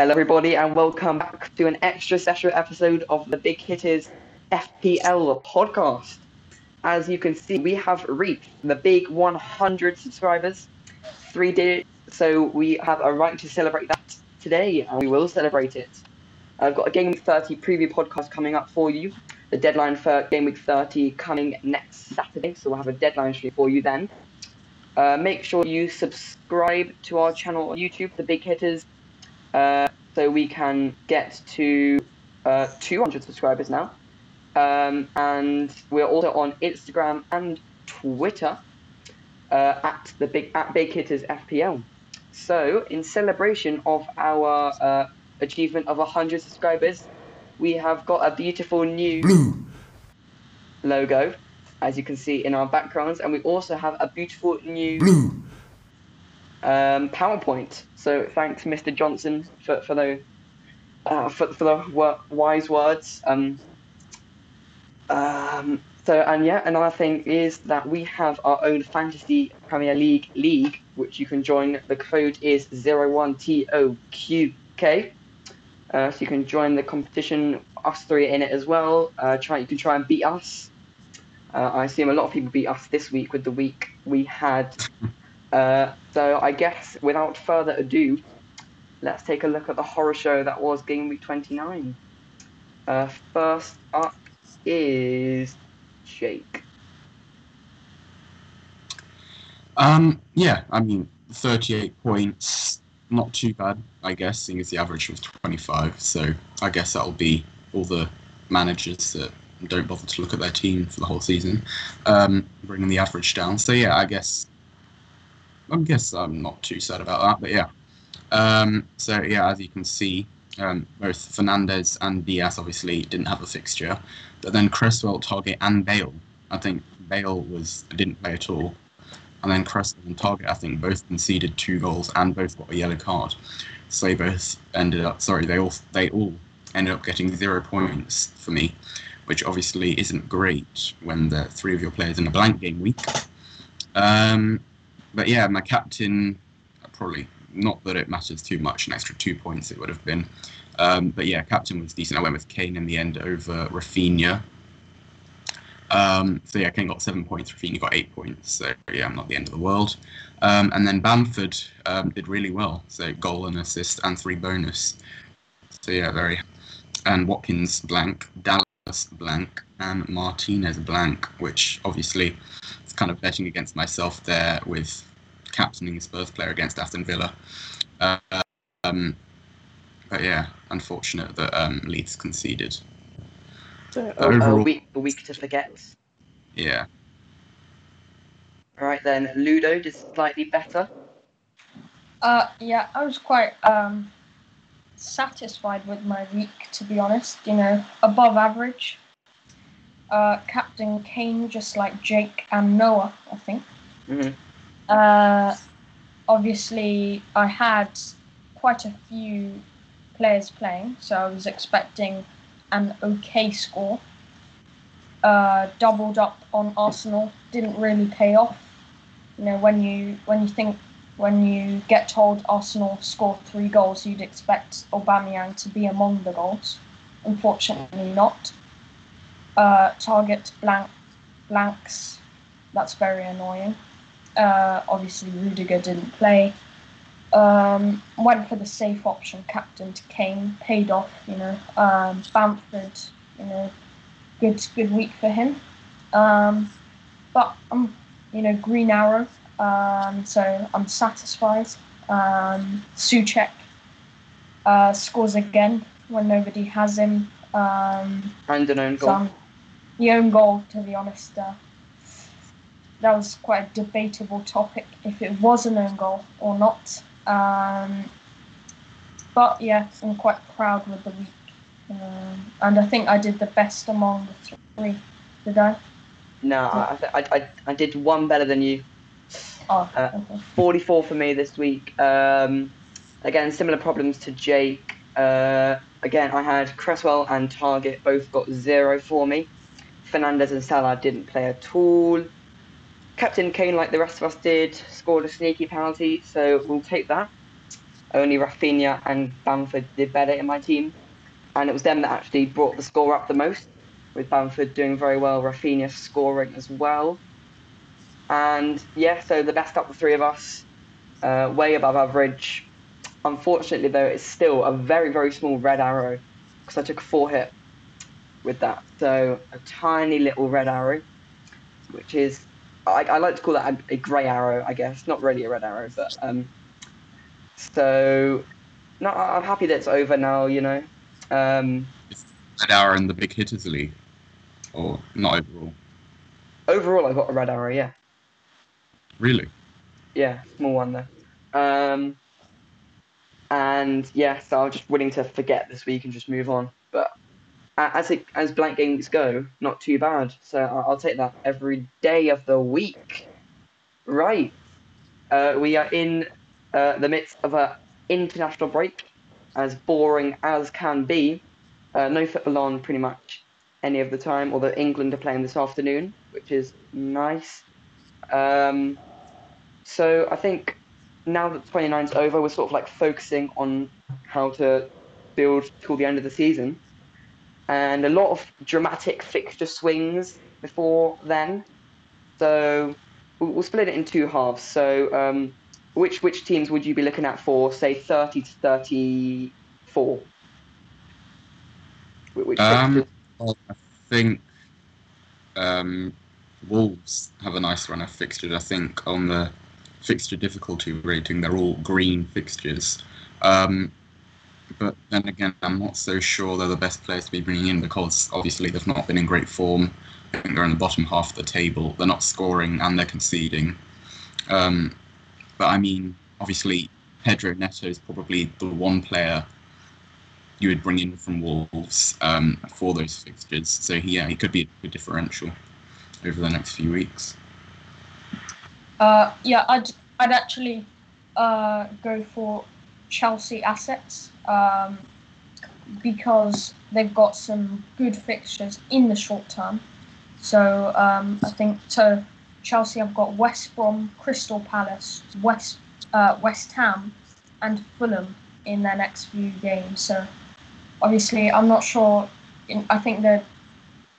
Hello, everybody, and welcome back to an extra special episode of the Big Hitters FPL podcast. As you can see, we have reached the big 100 subscribers, three digits, so we have a right to celebrate that today, and we will celebrate it. I've got a Game Week 30 preview podcast coming up for you. The deadline for Game Week 30 coming next Saturday, so we'll have a deadline stream for you then. Uh, make sure you subscribe to our channel on YouTube, The Big Hitters, uh, so we can get to uh, 200 subscribers now. Um, and we're also on Instagram and Twitter uh, at the big at Big Hitters FPL. So in celebration of our uh, achievement of 100 subscribers, we have got a beautiful new Blue. logo, as you can see in our backgrounds, and we also have a beautiful new Blue. Um, PowerPoint. So thanks, Mr. Johnson, for for the uh, for, for the wise words. Um, um, so and yeah, another thing is that we have our own fantasy Premier League league, which you can join. The code is 01TOQK. Uh, so you can join the competition. Us three in it as well. Uh, try you can try and beat us. Uh, I assume a lot of people beat us this week with the week we had uh, so I guess without further ado, let's take a look at the horror show that was Game Week 29. Uh, first up is Jake. Um, yeah, I mean, 38 points, not too bad, I guess, seeing as the average was 25. So I guess that'll be all the managers that don't bother to look at their team for the whole season, um, bringing the average down. So yeah, I guess, I guess I'm not too sad about that, but yeah. Um, so yeah, as you can see, um, both Fernandes and Dias obviously didn't have a fixture, but then Cresswell, Targett, and Bale. I think Bale was didn't play at all, and then Cresswell and Targett I think both conceded two goals and both got a yellow card. So they both ended up sorry they all they all ended up getting zero points for me, which obviously isn't great when the three of your players in a blank game week. Um, but yeah, my captain probably not that it matters too much. An extra two points it would have been. Um, but yeah, captain was decent. I went with Kane in the end over Raphinha. Um, so yeah, Kane got seven points. Raphinha got eight points. So yeah, I'm not the end of the world. Um, and then Bamford um, did really well. So goal and assist and three bonus. So yeah, very. And Watkins blank, Dallas blank, and Martinez blank, which obviously kind of betting against myself there with captaining a Spurs player against Aston Villa. Uh, um, but yeah, unfortunate that um, Leeds conceded. So, Uh, overall- a, week, a week to forget. Yeah. All right then, Ludo just slightly better. Uh, yeah, I was quite um, satisfied with my week, to be honest. You know, above average. Uh, Captain Kane, just like Jake and Noah, I think. Mhm. Uh, obviously, I had quite a few players playing, so I was expecting an okay score. Uh, doubled up on Arsenal, didn't really pay off. You know, when you when you think when you get told Arsenal scored three goals, you'd expect Aubameyang to be among the goals. Unfortunately, not. Uh, Targett blank blanks. That's very annoying. Uh, obviously, Rudiger didn't play. Um, went for the safe option, captain to Kane, paid off. You know, um, Bamford. You know, good good week for him. Um, but um, you know, Green Arrow. Um, so I'm satisfied. Um, Souček uh, scores again when nobody has him. Um, And an own goal. The own goal, to be honest, uh, that was quite a debatable topic if it was an own goal or not. Um, but yeah, I'm quite proud with the week. Um, and I think I did the best among the three. Did I? No, I, I, I, I did one better than you. Oh, Uh, okay. 44 for me this week. Um, again, similar problems to Jake. Uh, again, I had Cresswell and Targett both got zero for me. Fernandes and Salah didn't play at all. Captain Kane, like the rest of us did, scored a sneaky penalty, so we'll take that. only Raphinha and Bamford did better in my team, and it was them that actually brought the score up the most, with Bamford doing very well, Raphinha scoring as well. And yeah, so the best of the three of us, uh, way above average. Unfortunately, though, it's still a very, very small red arrow because I took a four hit with that. So a tiny little red arrow, which is, I, I like to call that a, a grey arrow, I guess. Not really a red arrow, but um. So, no, I'm happy that it's over now. You know, um, Red Arrow in the Big Hitters League, or not overall. overall I got a red arrow. Yeah. Really? Yeah, small one there. Um, and yeah, so I'm just willing to forget this week and just move on. But as it as blank games go, not too bad. So I'll take that every day of the week. Right. Uh, we are in uh, the midst of a international break, as boring as can be. Uh, no football on pretty much any of the time, although England are playing this afternoon, which is nice. Um, so I think now that 29 is over, we're sort of like focusing on how to build till the end of the season. And a lot of dramatic fixture swings before then. So we'll, split it in two halves. So um, which which teams would you be looking at for, say, 30 to 34? Which Um. I think um, Wolves have a nice run of fixtures. I think on the fixture difficulty rating, they're all green fixtures. Um, but then again, I'm not so sure they're the best players to be bringing in because obviously they've not been in great form. I think they're in the bottom half of the table. They're not scoring and they're conceding. Um, but I mean, obviously, Pedro Neto is probably the one player you would bring in from Wolves um, for those fixtures. So yeah, he could be a differential over the next few weeks. Uh, yeah, I'd I'd actually uh, go for Chelsea assets um, because they've got some good fixtures in the short term. So um, I think to Chelsea, I've got West Brom, Crystal Palace, West uh, West Ham, and Fulham in their next few games. So obviously, I'm not sure. In, I think that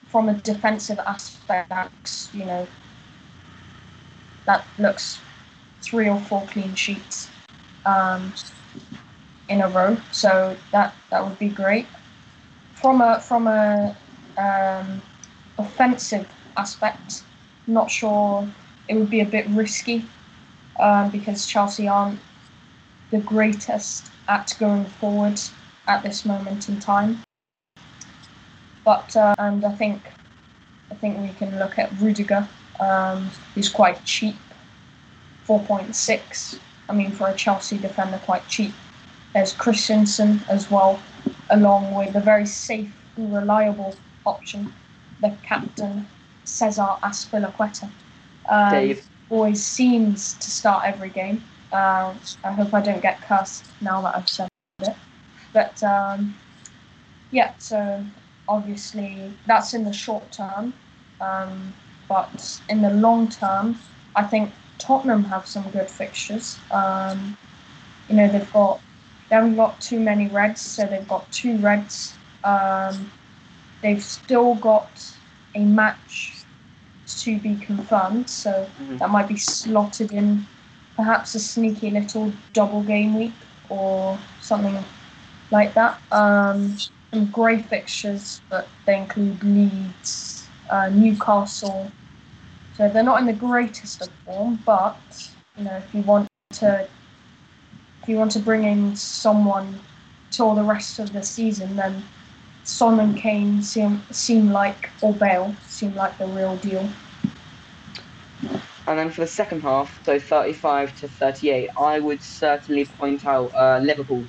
from a defensive aspect, you know that looks three or four clean sheets um, in a row. So that that would be great. From a from a um, offensive aspect, not sure it would be a bit risky um, because Chelsea aren't the greatest at going forward at this moment in time. But uh, and I think I think we can look at Rudiger um, who's quite cheap, 4.6. I mean, for a Chelsea defender, quite cheap. There's Christensen as well, along with a very safe and reliable option, the captain Cesar Azpilicueta. Um, Dave. always seems to start every game. Uh, I hope I don't get cursed now that I've said it. But um, yeah, so obviously that's in the short term. Um, but in the long term, I think Tottenham have some good fixtures. Um, you know, they've got they haven't got too many reds, so they've got two reds. Um, they've still got a match to be confirmed, so Mhm. that might be slotted in perhaps a sneaky little double game week or something like that. Um, some grey fixtures, but they include Leeds, uh, Newcastle. So they're not in the greatest of form, but you know if you want to if you want to bring in someone till the rest of the season, then Son and Kane seem seem like or Bale seem like the real deal. And then for the second half, so 35 to 38, I would certainly point out uh, Liverpool.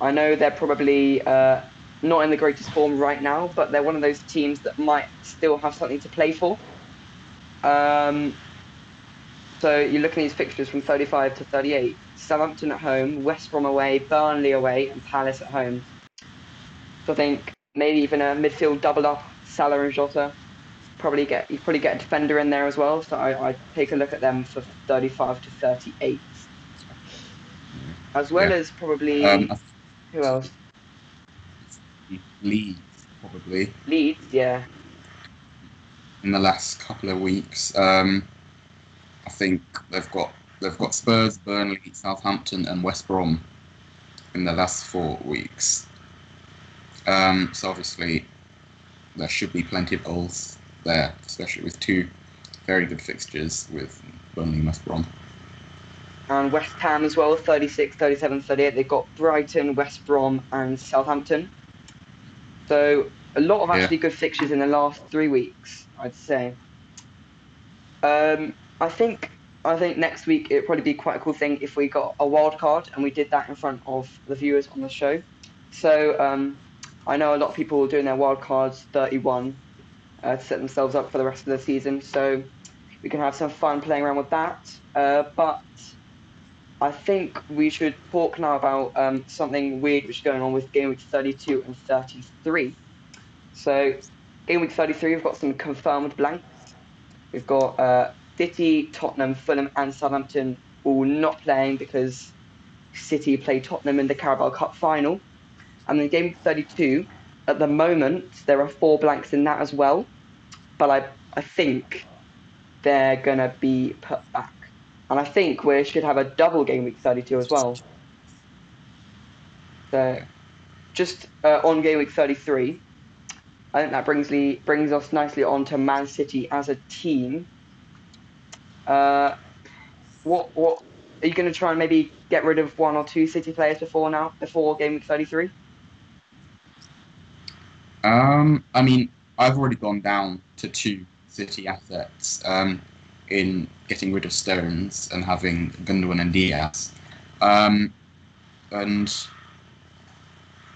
I know they're probably uh, not in the greatest form right now, but they're one of those teams that might still have something to play for. Um, so you're looking at these fixtures from 35 to 38. Southampton at home, West Brom away, Burnley away, and Palace at home. So I think maybe even a midfield double up, Salah and Jota probably get you probably get a defender in there as well. So I I take a look at them for 35 to 38. as well Yeah. as probably Um, who else? Leeds probably Leeds, yeah. in the last couple of weeks. Um, I think they've got they've got Spurs, Burnley, Southampton, and West Brom in the last four weeks. Um, so obviously, there should be plenty of goals there, especially with two very good fixtures with Burnley and West Brom. And West Ham as well, 36, 37, 38. They've got Brighton, West Brom, and Southampton. So a lot of Yeah. actually good fixtures in the last three weeks, I'd say. Um, I think I think next week it'd probably be quite a cool thing if we got a wild card and we did that in front of the viewers on the show. So um, I know a lot of people are doing their wild cards 31 uh, to set themselves up for the rest of the season. So we can have some fun playing around with that. Uh, but I think we should talk now about um, something weird which is going on with game week 32 and 33. So, game week 33, we've got some confirmed blanks. We've got uh, City, Tottenham, Fulham, and Southampton all not playing because City play Tottenham in the Carabao Cup final. And then game week 32, at the moment, there are four blanks in that as well. But I, I think they're going to be put back. And I think we should have a double game week 32 as well. So, just uh, on game week 33, I think that brings me brings us nicely on to Man City as a team. Uh, what what are you going to try and maybe get rid of one or two City players before now before game week 33? Um, I mean, I've already gone down to two City assets um, in getting rid of Stones and having Gundogan and Dias. Um, and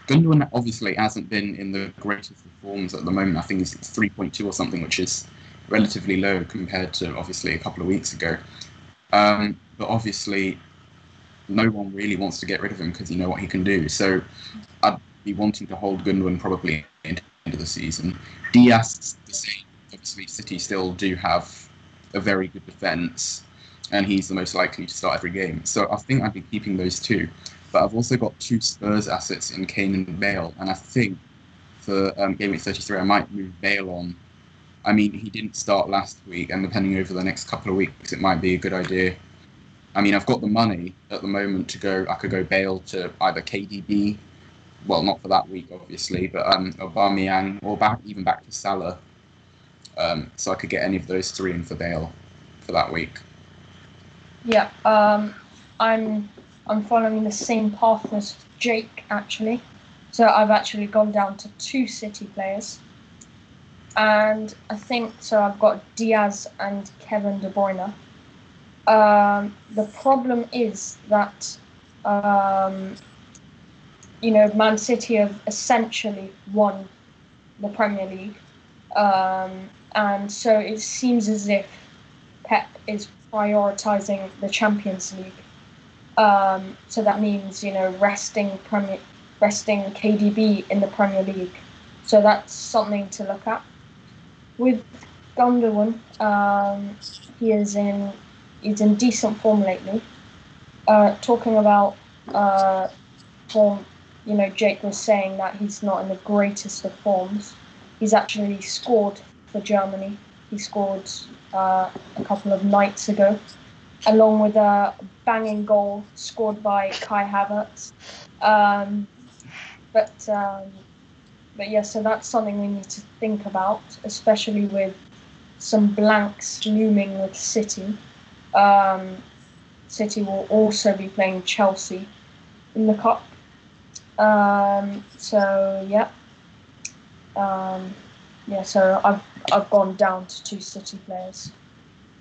Gundogan obviously hasn't been in the greatest of forms at the moment. I think it's 3.2 or something, which is relatively low compared to obviously a couple of weeks ago. Um, but obviously, no one really wants to get rid of him because you know what he can do. So I'd be wanting to hold Gundogan probably into the end of the season. Dias, the same. Obviously, City still do have a very good defence, and he's the most likely to start every game. So I think I'd be keeping those two. But I've also got two Spurs assets in Kane and Bale, and I think for um, game week 33, I might move Bale on. I mean, he didn't start last week, and depending over the next couple of weeks, it might be a good idea. I mean, I've got the money at the moment to go. I could go Bale to either KDB, well, not for that week, obviously, but um, Aubameyang, or back even back to Salah. Um, so I could get any of those three in for Bale for that week. Yeah, um, I'm I'm following the same path as Jake actually. So I've actually gone down to two City players, and I think so. I've got Dias and Kevin De Bruyne. Um, the problem is that um, you know Man City have essentially won the Premier League, um, and so it seems as if Pep is prioritizing the Champions League. Um, so that means you know resting Premier, resting KDB in the Premier League. So that's something to look at. With Gundogan, um, he is in he's in decent form lately. Uh, talking about uh, form, you know, Jake was saying that he's not in the greatest of forms. He's actually scored for Germany. He scored uh, a couple of nights ago, along with a banging goal scored by Kai Havertz. Um, but um, but yeah, so that's something we need to think about, especially with some blanks looming with City. Um, City will also be playing Chelsea in the cup. Um, so yeah, um, yeah. So I've I've gone down to two City players.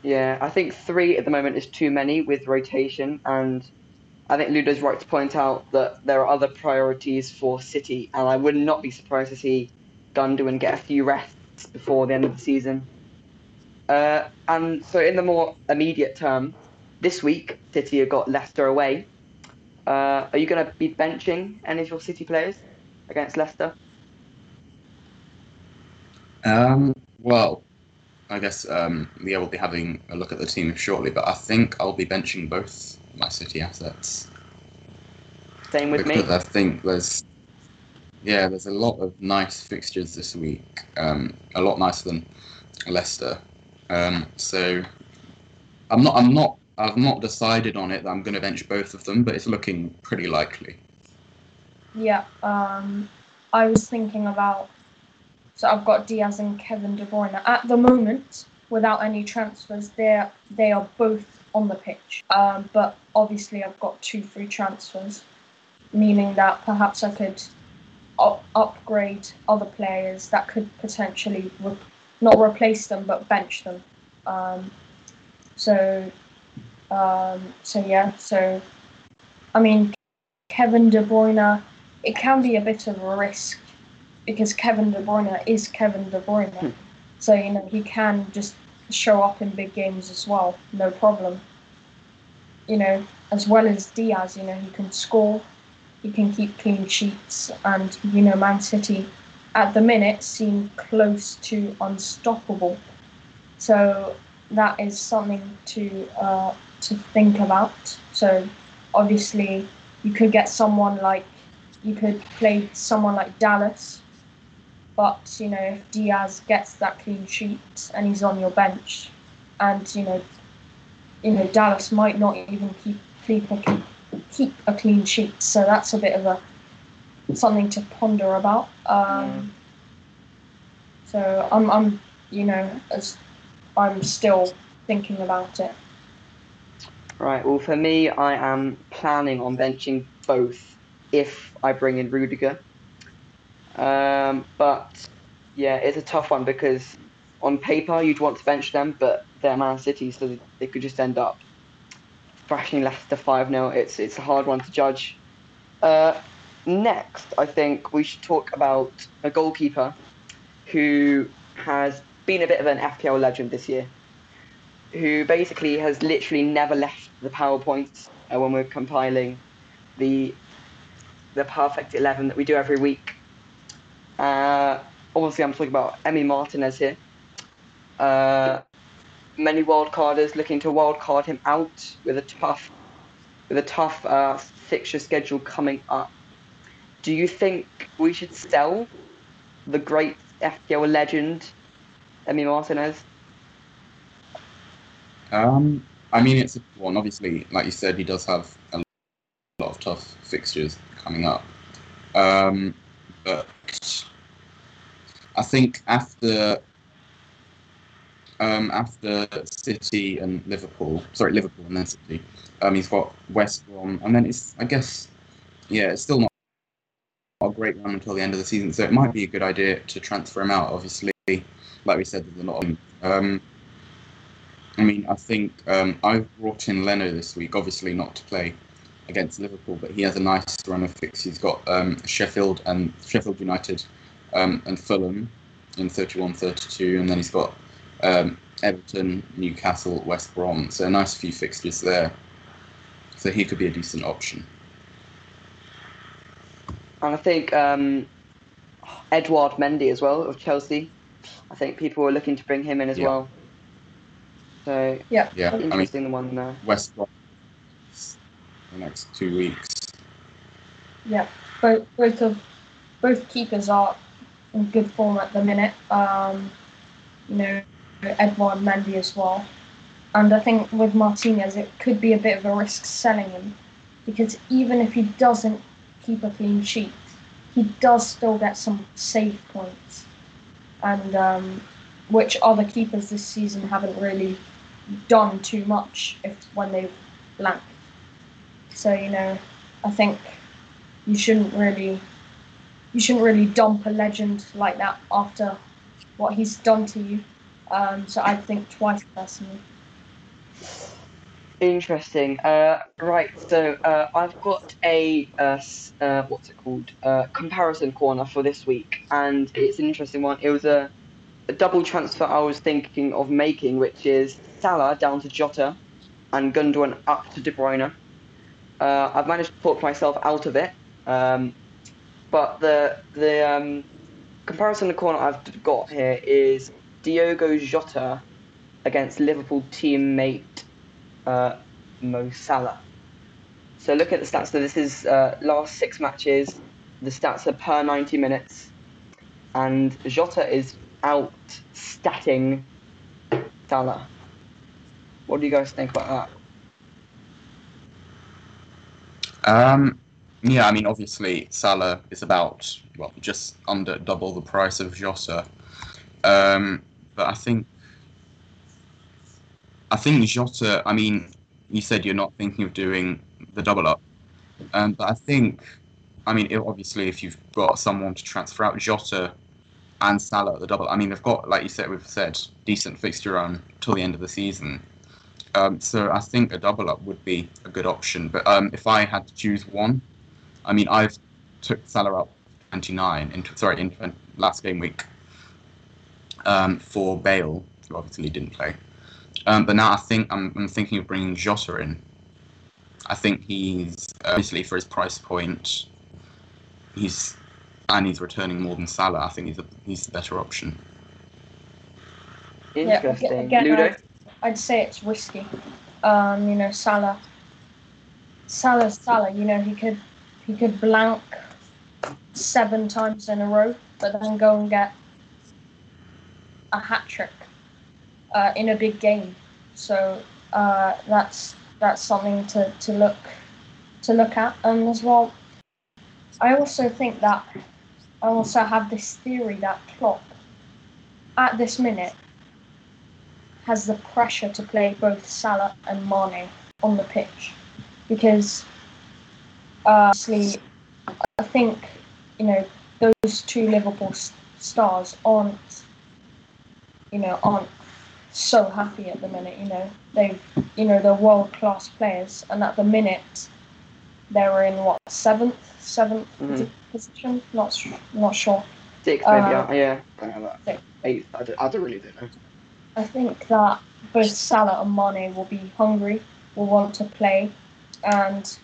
Yeah, I think three at the moment is too many with rotation, and I think Ludo's right to point out that there are other priorities for City, and I would not be surprised to see Gundogan get a few rests before the end of the season. Uh, and so, in the more immediate term, this week City have got Leicester away. Uh, are you going to be benching any of your City players against Leicester? Um, well, I guess um, will be having a look at the team shortly, but I think I'll be benching both my City assets. Same with me. because I think there's yeah, there's a lot of nice fixtures this week. Um, a lot nicer than Leicester. Um, so I'm not I'm not I've not decided on it that I'm going to bench both of them, but it's looking pretty likely. Yeah, um, I was thinking about. So I've got Dias and Kevin De Bruyne at the moment. Without any transfers, they they are both on the pitch. Um, but obviously, I've got two free transfers, meaning that perhaps I could up- upgrade other players that could potentially re- not replace them but bench them. Um, so, um, so yeah. So, I mean, Kevin De Bruyne, it can be a bit of a risk because Kevin De Bruyne is Kevin De Bruyne. Hmm. So, you know, he can just show up in big games as well, no problem. You know, as well as Dias, you know, he can score, he can keep clean sheets, and, you know, Man City at the minute seem close to unstoppable. So, that is something to uh, to think about. So, obviously, you could get someone like you could play someone like Dallas, but you know if Dias gets that clean sheet and he's on your bench, and you know, you know Dallas might not even keep keep a, keep a clean sheet, so that's a bit of a something to ponder about. Um, So I'm I'm you know as I'm still thinking about it. Right. Well, for me, I am planning on benching both if I bring in Rudiger. Um, but yeah, it's a tough one because on paper you'd want to bench them, but they're Man City, so they- could just end up thrashing Leicester five 0 It's it's a hard one to judge. Uh, next, I think we should talk about a goalkeeper who has been a bit of an FPL legend this year who basically has literally never left the PowerPoints uh, when we're compiling the the perfect eleven that we do every week. Uh, obviously, I'm talking about Emmy Martinez here. Uh, many wildcarders looking to wildcard him out with a tough with a tough uh, fixture schedule coming up. Do you think we should sell the great FPL legend Emmy Martinez? Um, I mean, it's one. Obviously, like you said, he does have a lot of tough fixtures coming up. Um, but I think after um, after City and Liverpool, sorry, Liverpool and then City, um, he's got West Brom, and then it's I guess yeah, it's still not a great run until the end of the season, so it might be a good idea to transfer him out. Obviously, like we said, there's a lot of um, I mean, I think um, I've brought in Leno this week, obviously not to play against Liverpool, but he has a nice run of fixes. He's got um, Sheffield and Sheffield United um, and Fulham in 31-32, and then he's got um, Everton, Newcastle, West Brom. So a nice few fixtures there. So he could be a decent option. And I think um, Edouard Mendy as well of Chelsea. I think people were looking to bring him in as Yeah. well. So Yeah, I mean the one there. West Brom the next two weeks. Yeah, both both of both keepers are in good form at the minute. Um, you know, Edouard Mendy as well, and I think with Martinez it could be a bit of a risk selling him because even if he doesn't keep a clean sheet, he does still get some save points, and um, which other keepers this season haven't really done too much if when they've blanked. So you know, I think you shouldn't really you shouldn't really dump a legend like that after what he's done to you. Um, so I'd think twice personally. Interesting. Uh, right. So uh, I've got a uh, uh, what's it called? Uh, comparison corner for this week, and it's an interesting one. It was a, a double transfer I was thinking of making, which is Salah down to Jota, and Gundogan up to De Bruyne. Uh, I've managed to talk myself out of it, um, but the the um, comparison in the corner I've got here is Diogo Jota against Liverpool teammate uh, Mo Salah. So look at the stats. So this is uh, last six matches. The stats are per 90 minutes, and Jota is out statting Salah. What do you guys think about that? Um, yeah, I mean, obviously Salah is about well just under double the price of Jota, um, but I think I think Jota. I mean, you said you're not thinking of doing the double up, um, but I think, I mean, it, obviously if you've got someone to transfer out Jota and Salah at the double, I mean, they've got like you said, we've said decent fixture run till the end of the season. Um, so I think a double up would be a good option. But um, if I had to choose one, I mean, I've took Salah up 29 in sorry in, in last game week um, for Bale, who obviously didn't play. Um, but now I think I'm, I'm, thinking of bringing Jota in. I think he's uh, obviously for his price point, he's and he's returning more than Salah. I think he's a, he's the better option. Interesting, yeah, again, Ludo. I'd, I'd, say it's risky. Um, you know, Salah. Salah, Salah. You know, he could he could blank seven times in a row, but then go and get a hat trick uh, in a big game. So uh, that's that's something to, to look to look at. And as well, I also think that I also have this theory that Klopp, at this minute, has the pressure to play both Salah and Mane on the pitch, because uh, obviously, I think you know those two Liverpool stars aren't you know aren't so happy at the minute. You know, they, you know, they're world class players, and at the minute, they're in what seventh, 7th mm-hmm. position. Not not sure. Sixth, maybe. Uh, yeah, I Eighth. I don't, I don't really know. I think that both Salah and Mane will be hungry, will want to play, and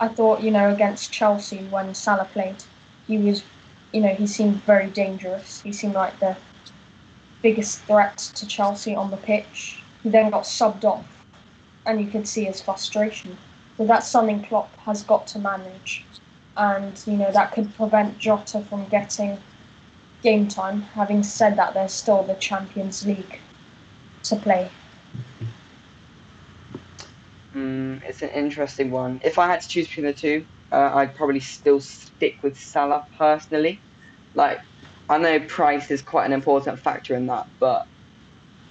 I thought, you know, against Chelsea when Salah played, he was, you know, he seemed very dangerous. He seemed like the biggest threat to Chelsea on the pitch. He then got subbed off, and you could see his frustration. So that's something Klopp has got to manage, and you know that could prevent Jota from getting game time. Having said that, there's still the Champions League to play. Mm, it's an interesting one. If I had to choose between the two, uh, I'd probably still stick with Salah personally. Like I know price is quite an important factor in that, but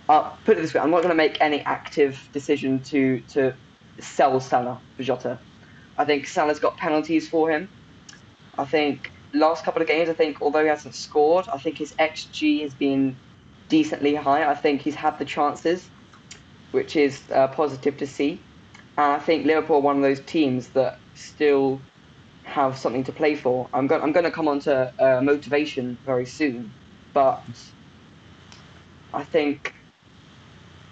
I'll put it this way: I'm not going to make any active decision to to sell Salah for Jota. I think Salah's got penalties for him. I think last couple of games, I think although he hasn't scored, I think his xG has been decently high. I think he's had the chances, which is uh, positive to see. And I think Liverpool are one of those teams that still have something to play for. I'm going I'm going to come on to uh, motivation very soon, but I think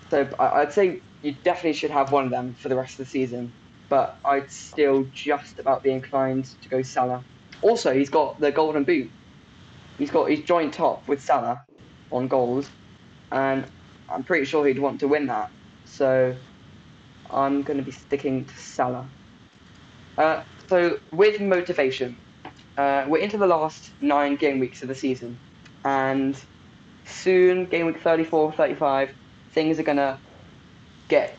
so. I'd say you definitely should have one of them for the rest of the season, but I'd still just about be inclined to go Salah. Also, he's got the golden boot. He's got he's joint top with Salah on goals, and I'm pretty sure he'd want to win that. So I'm going to be sticking to Salah. Uh, so with motivation, uh, we're into the last nine game weeks of the season, and soon, game week 34, 35, things are gonna get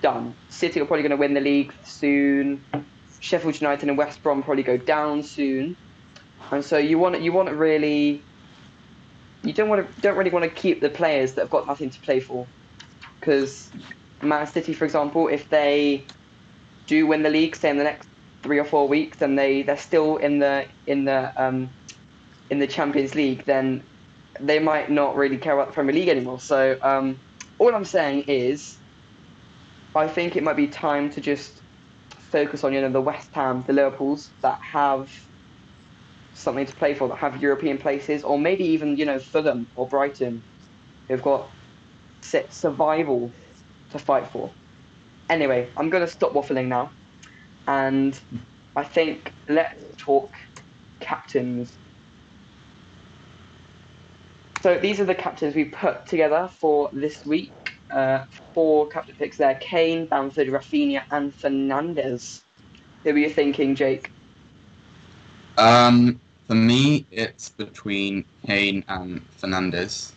done. City are probably gonna win the league soon. Sheffield United and West Brom probably go down soon, and so you want you want to really, you don't want to don't really want to keep the players that have got nothing to play for, because Man City, for example, if they do win the league, say in the next three or four weeks and they they're still in the in the um, in the Champions League, then they might not really care about the Premier League anymore. So um, all I'm saying is, I think it might be time to just focus on you know the West Ham, the Liverpool's that have something to play for, that have European places, or maybe even you know Fulham or Brighton, who've got survival to fight for. Anyway, I'm going to stop waffling now and I think let's talk captains. So these are the captains we put together for this week. uh, four captain picks there: Kane, Bamford, Raphinha, and Fernandes. Who are you thinking, Jake? Um, for me, it's between Kane and Fernandes.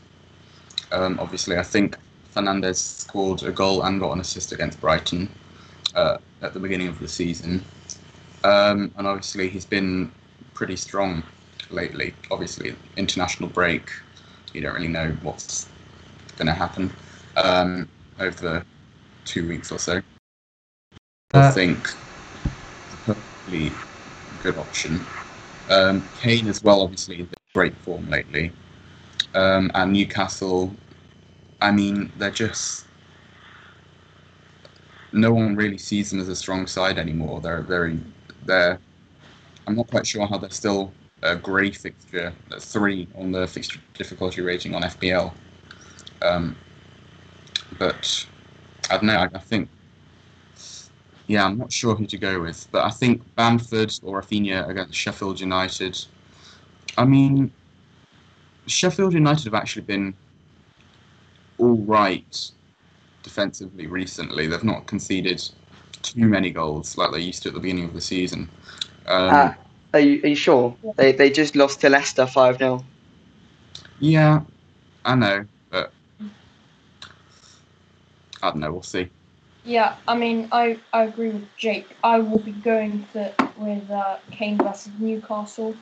Um, obviously, I think Fernandes scored a goal and got an assist against Brighton uh, at the beginning of the season. Um, and obviously, he's been pretty strong lately. Obviously, international break, you don't really know what's going to happen um, over the two weeks or so. I Uh, think a perfectly good option. Um, Kane as well, obviously, in great form lately. Um, and Newcastle, I mean, they're just. No one really sees them as a strong side anymore. They're very. They're. I'm not quite sure how they're still a grey fixture. That's three on the fixture difficulty rating on FPL. Um, but I don't know. I, I think. Yeah, I'm not sure who to go with, but I think Bamford or Raphinha against Sheffield United. I mean, Sheffield United have actually been all right defensively recently. They've not conceded too many goals like they used to at the beginning of the season. Um, Ah, are you, are you sure? They they just lost to Leicester five 0 Yeah, I know, but I don't know. We'll see. Yeah, I mean, I, I agree with Jake. I will be going for, with uh, Kane versus Newcastle.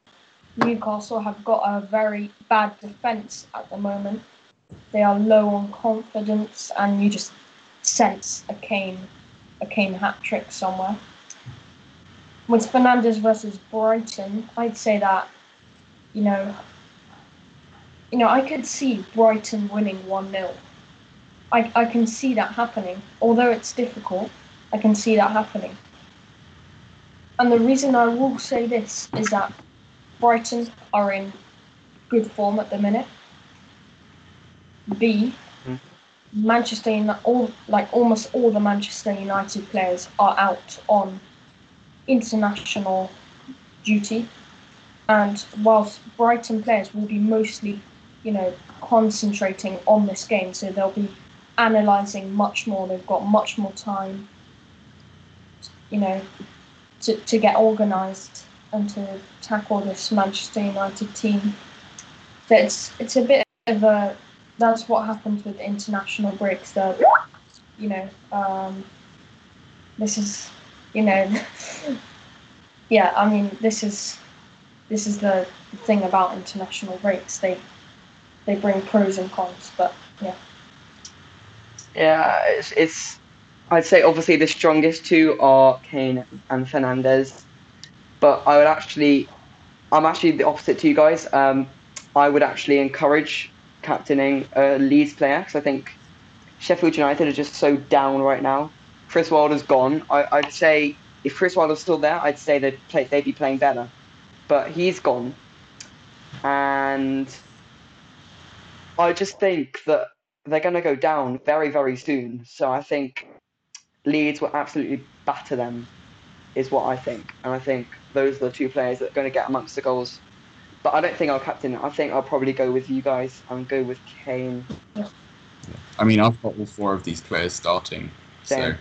Newcastle have got a very bad defence at the moment. They are low on confidence, and you just sense a Kane, a Kane hat trick somewhere. With Fernandes versus Brighton, I'd say that, you know, you know, I could see Brighton winning one 0 I, I can see that happening. Although it's difficult, I can see that happening. And the reason I will say this is that Brighton are in good form at the minute. B, Hmm. Manchester United, all like almost all the Manchester United players are out on international duty, and whilst Brighton players will be mostly, you know, concentrating on this game, so they'll be analysing much more. They've got much more time, you know, to, to get organised and to tackle this Manchester United team. So it's it's a bit of a that's what happens with international breaks. That you know, um, this is you know, yeah. I mean, this is this is the thing about international breaks. They they bring pros and cons, but yeah. Yeah, it's, it's. I'd say obviously the strongest two are Kane and Fernandes, but I would actually, I'm actually the opposite to you guys. Um, I would actually encourage captaining a Leeds player because I think Sheffield United are just so down right now. Chris Wilder's gone. I, I'd say if Chris Wilder's still there, I'd say they'd play, they'd be playing better, but he's gone, and I just think that they're going to go down very, very soon. So I think Leeds will absolutely batter them, is what I think. And I think those are the two players that are going to get amongst the goals. But I don't think I'll captain. I think I'll probably go with you guys and go with Kane. I mean, I've got all four of these players starting, so Same.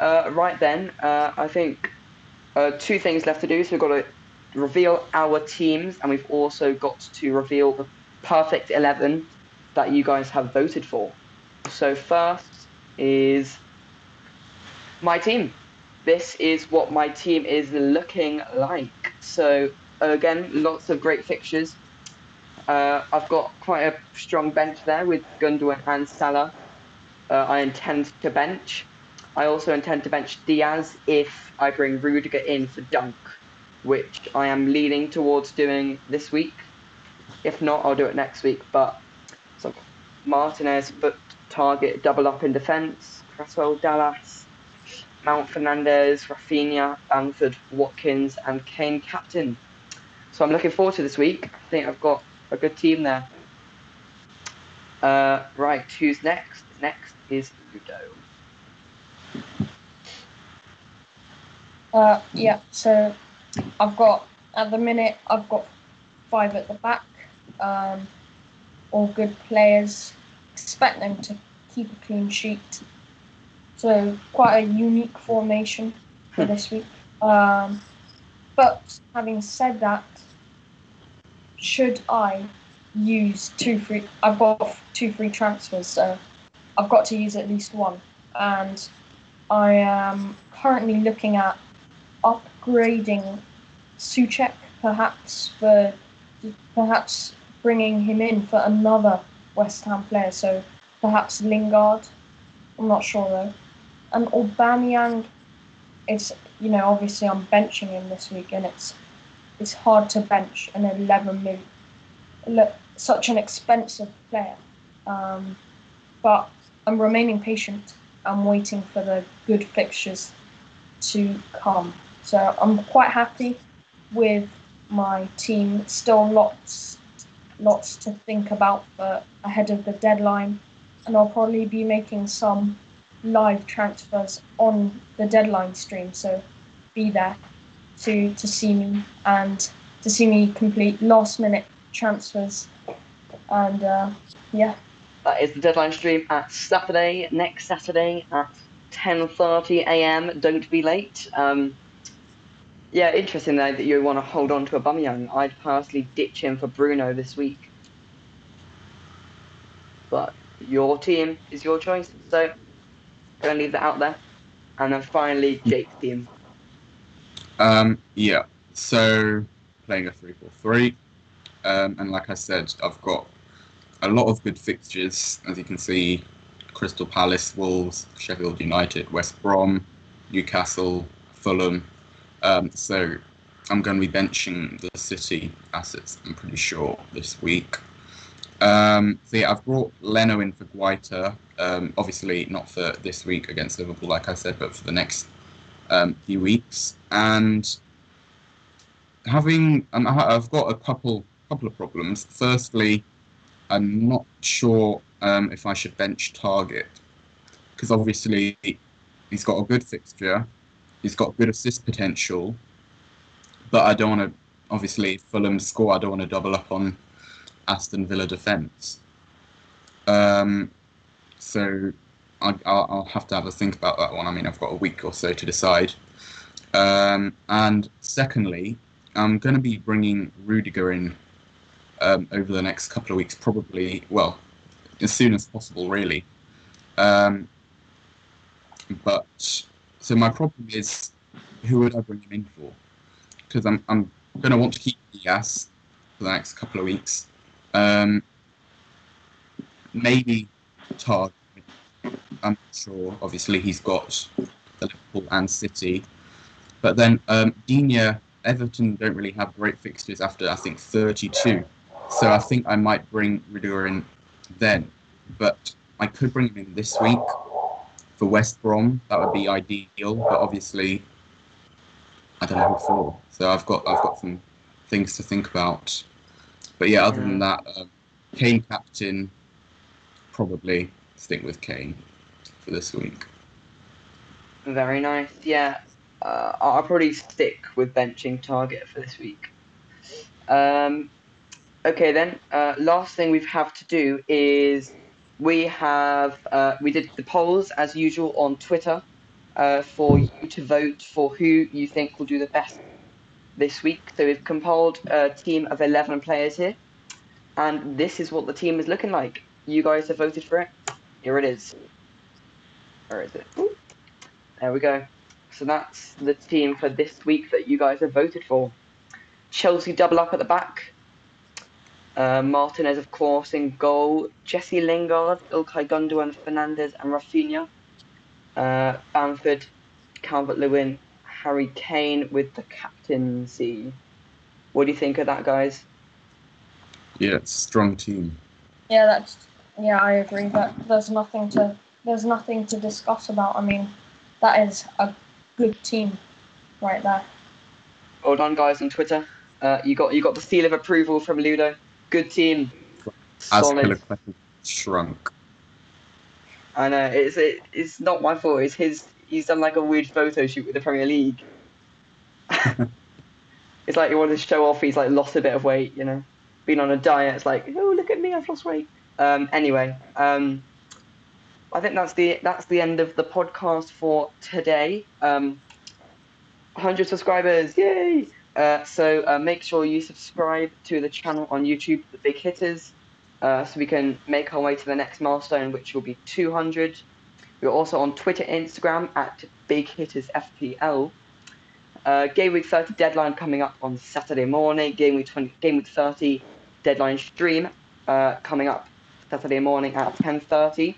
Uh, right then, uh, I think uh, two things left to do. So we've got to reveal our teams, and we've also got to reveal the perfect 11 that you guys have voted for. So, first is my team. This is what my team is looking like. So, again, lots of great fixtures. Uh, I've got quite a strong bench there with Gundogan and Salah. Uh, I intend to bench. I also intend to bench Dias if I bring Rudiger in for Dunk, which I am leaning towards doing this week. If not, I'll do it next week. But so Martinez, foot Targett, double up in defence. Cresswell, Dallas, Mount Fernandes, Raphinha, Bamford, Watkins, and Kane captain. So I'm looking forward to this week. I think I've got a good team there. Uh, right, who's next? Next is Ludo. Uh, yeah, so I've got at the minute I've got five at the back, um, all good players. expect them to keep a clean sheet. So quite a unique formation for Hmm. this week. Um, but having said that, should I use two free? I've got two free transfers, so I've got to use at least one, and I am currently looking at upgrading Souček, perhaps for perhaps bringing him in for another West Ham player. So perhaps Lingard. I'm not sure though. And Aubameyang, it's you know obviously I'm benching him this week, and it's it's hard to bench an 11 mil, le- such an expensive player. Um, but I'm remaining patient. I'm waiting for the good fixtures to come. So I'm quite happy with my team. Still lots lots to think about ahead of the deadline, and I'll probably be making some live transfers on the deadline stream. So be there to to see me and to see me complete last minute transfers. And uh, yeah, That is the deadline stream at Saturday, next Saturday at 10:30 a.m. Don't be late. Um, yeah, interesting though that you want to hold on to Aubameyang. I'd personally ditch him for Bruno this week, but your team is your choice. So gonna leave that out there. And then finally, Jake's team. Um, yeah. So playing a three-four-three, um, and like I said, I've got a lot of good fixtures. As you can see, Crystal Palace, Wolves, Sheffield United, West Brom, Newcastle, Fulham. Um, so I'm going to be benching the City assets. I'm pretty sure this week. Um, so yeah, I've brought Leno in for Guaita. Um, obviously not for this week against Liverpool, like I said, but for the next um, few weeks. And having, um, I've got a couple couple of problems. Firstly, I'm not sure um, if I should bench Targett because obviously he's got a good fixture, he's got good assist potential, but I don't want to. Obviously, Fulham score. I don't want to double up on Aston Villa defence. Um, so I, I'll, I'll have to have a think about that one. I mean, I've got a week or so to decide. Um, and secondly, I'm going to be bringing Rudiger in um, over the next couple of weeks, probably, well, as soon as possible, really. Um, but so my problem is, who would I bring him in for? Because I'm I'm going to want to keep Dias for the next couple of weeks. Um, maybe Targ. I'm not sure. Obviously, he's got the Liverpool and City, but then um, Digne, Everton don't really have great fixtures after I think 32. So I think I might bring Rudiger in then, but I could bring him in this week for West Brom. That would be ideal, but obviously I don't know who for. So I've got I've got some things to think about. But yeah, other than that, um, Kane captain, probably stick with Kane for this week. Very nice. Yeah, uh, I'll probably stick with benching Targett for this week. Um, okay then. Uh, last thing we have to do is we have uh, we did the polls as usual on Twitter uh, for you to vote for who you think will do the best this week. So we've compiled a team of eleven players here, and this is what the team is looking like. You guys have voted for it. Here it is. Where is it? Ooh. There we go. So that's the team for this week that you guys have voted for. Chelsea double up at the back. Uh, Martinez, of course, in goal. Jesse Lingard, Ilkay Gundogan, Fernandes, and Raphinha. Uh, Bamford, Calvert Lewin, Harry Kane with the captaincy. What do you think of that, guys? Yeah, it's a strong team. yeah, that's yeah, I agree. But there's nothing to there's nothing to discuss about. I mean, that is a good team right there. Well done, guys, on Twitter. Uh, you got you got the seal of approval from Ludo. Good team. As Solid. Killer shrunk. I know it's it, it's not my fault. It's his. He's done like a weird photo shoot with the Premier League. it's like he wanted to show off. He's like lost a bit of weight, you know, been on a diet. It's like, oh look at me, I've lost weight. Um, anyway, um, I think that's the that's the end of the podcast for today. Um, 100 subscribers, yay! Uh, so uh, make sure you subscribe to the channel on YouTube, The Big Hitters, uh, so we can make our way to the next milestone, which will be 200. We're also on Twitter, Instagram at Big Hitters FPL. Uh, game week 30 deadline coming up on Saturday morning. Game week 20, game week 30 deadline stream uh, coming up Saturday morning at 10:30.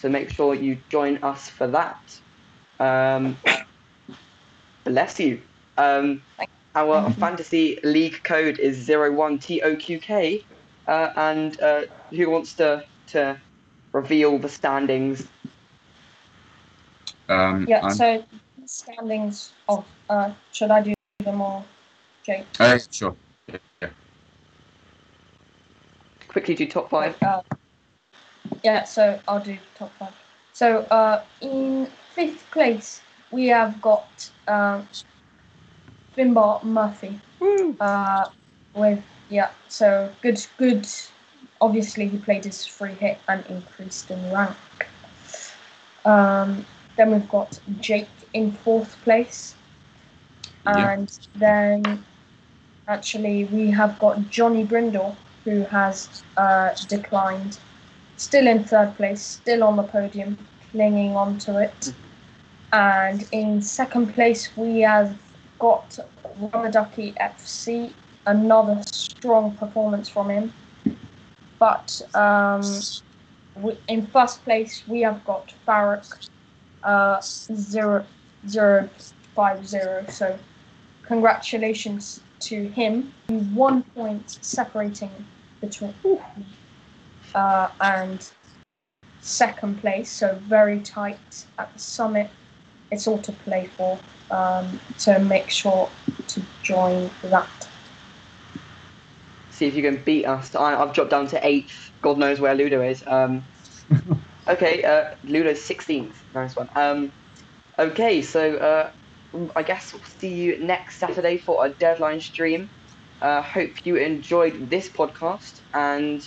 So make sure you join us for that. Um, bless you. Um, our Thank you. fantasy league code is 01TOQK. Uh, and uh, who wants to, to reveal the standings? Um, Yeah, I'm- so standings of uh should I do them all, Jake? uh, sure. Yeah, yeah. Quickly do top five. Uh, yeah, so I'll do top five. So uh in fifth place we have got um Finbar Murphy. Uh with yeah, so good good obviously he played his free hit and increased in rank. Um then we've got Jake in fourth place. Yeah. And then actually we have got Johnny Brindle who has uh, declined. Still in third place, still on the podium, clinging onto it. And in second place we have got Ramadaki FC, another strong performance from him. But um, we, in first place we have got Farrak uh, zero zero five zero. So congratulations to him. One point separating between uh, and second place. So very tight at the summit. It's all to play for. Um, so make sure to join that. See if you can beat us. I, I've dropped down to eighth. God knows where Ludo is. Um, okay, uh, Ludo's 16th. Nice one. Um, okay, so uh, I guess we'll see you next Saturday for a deadline stream. Uh, hope you enjoyed this podcast and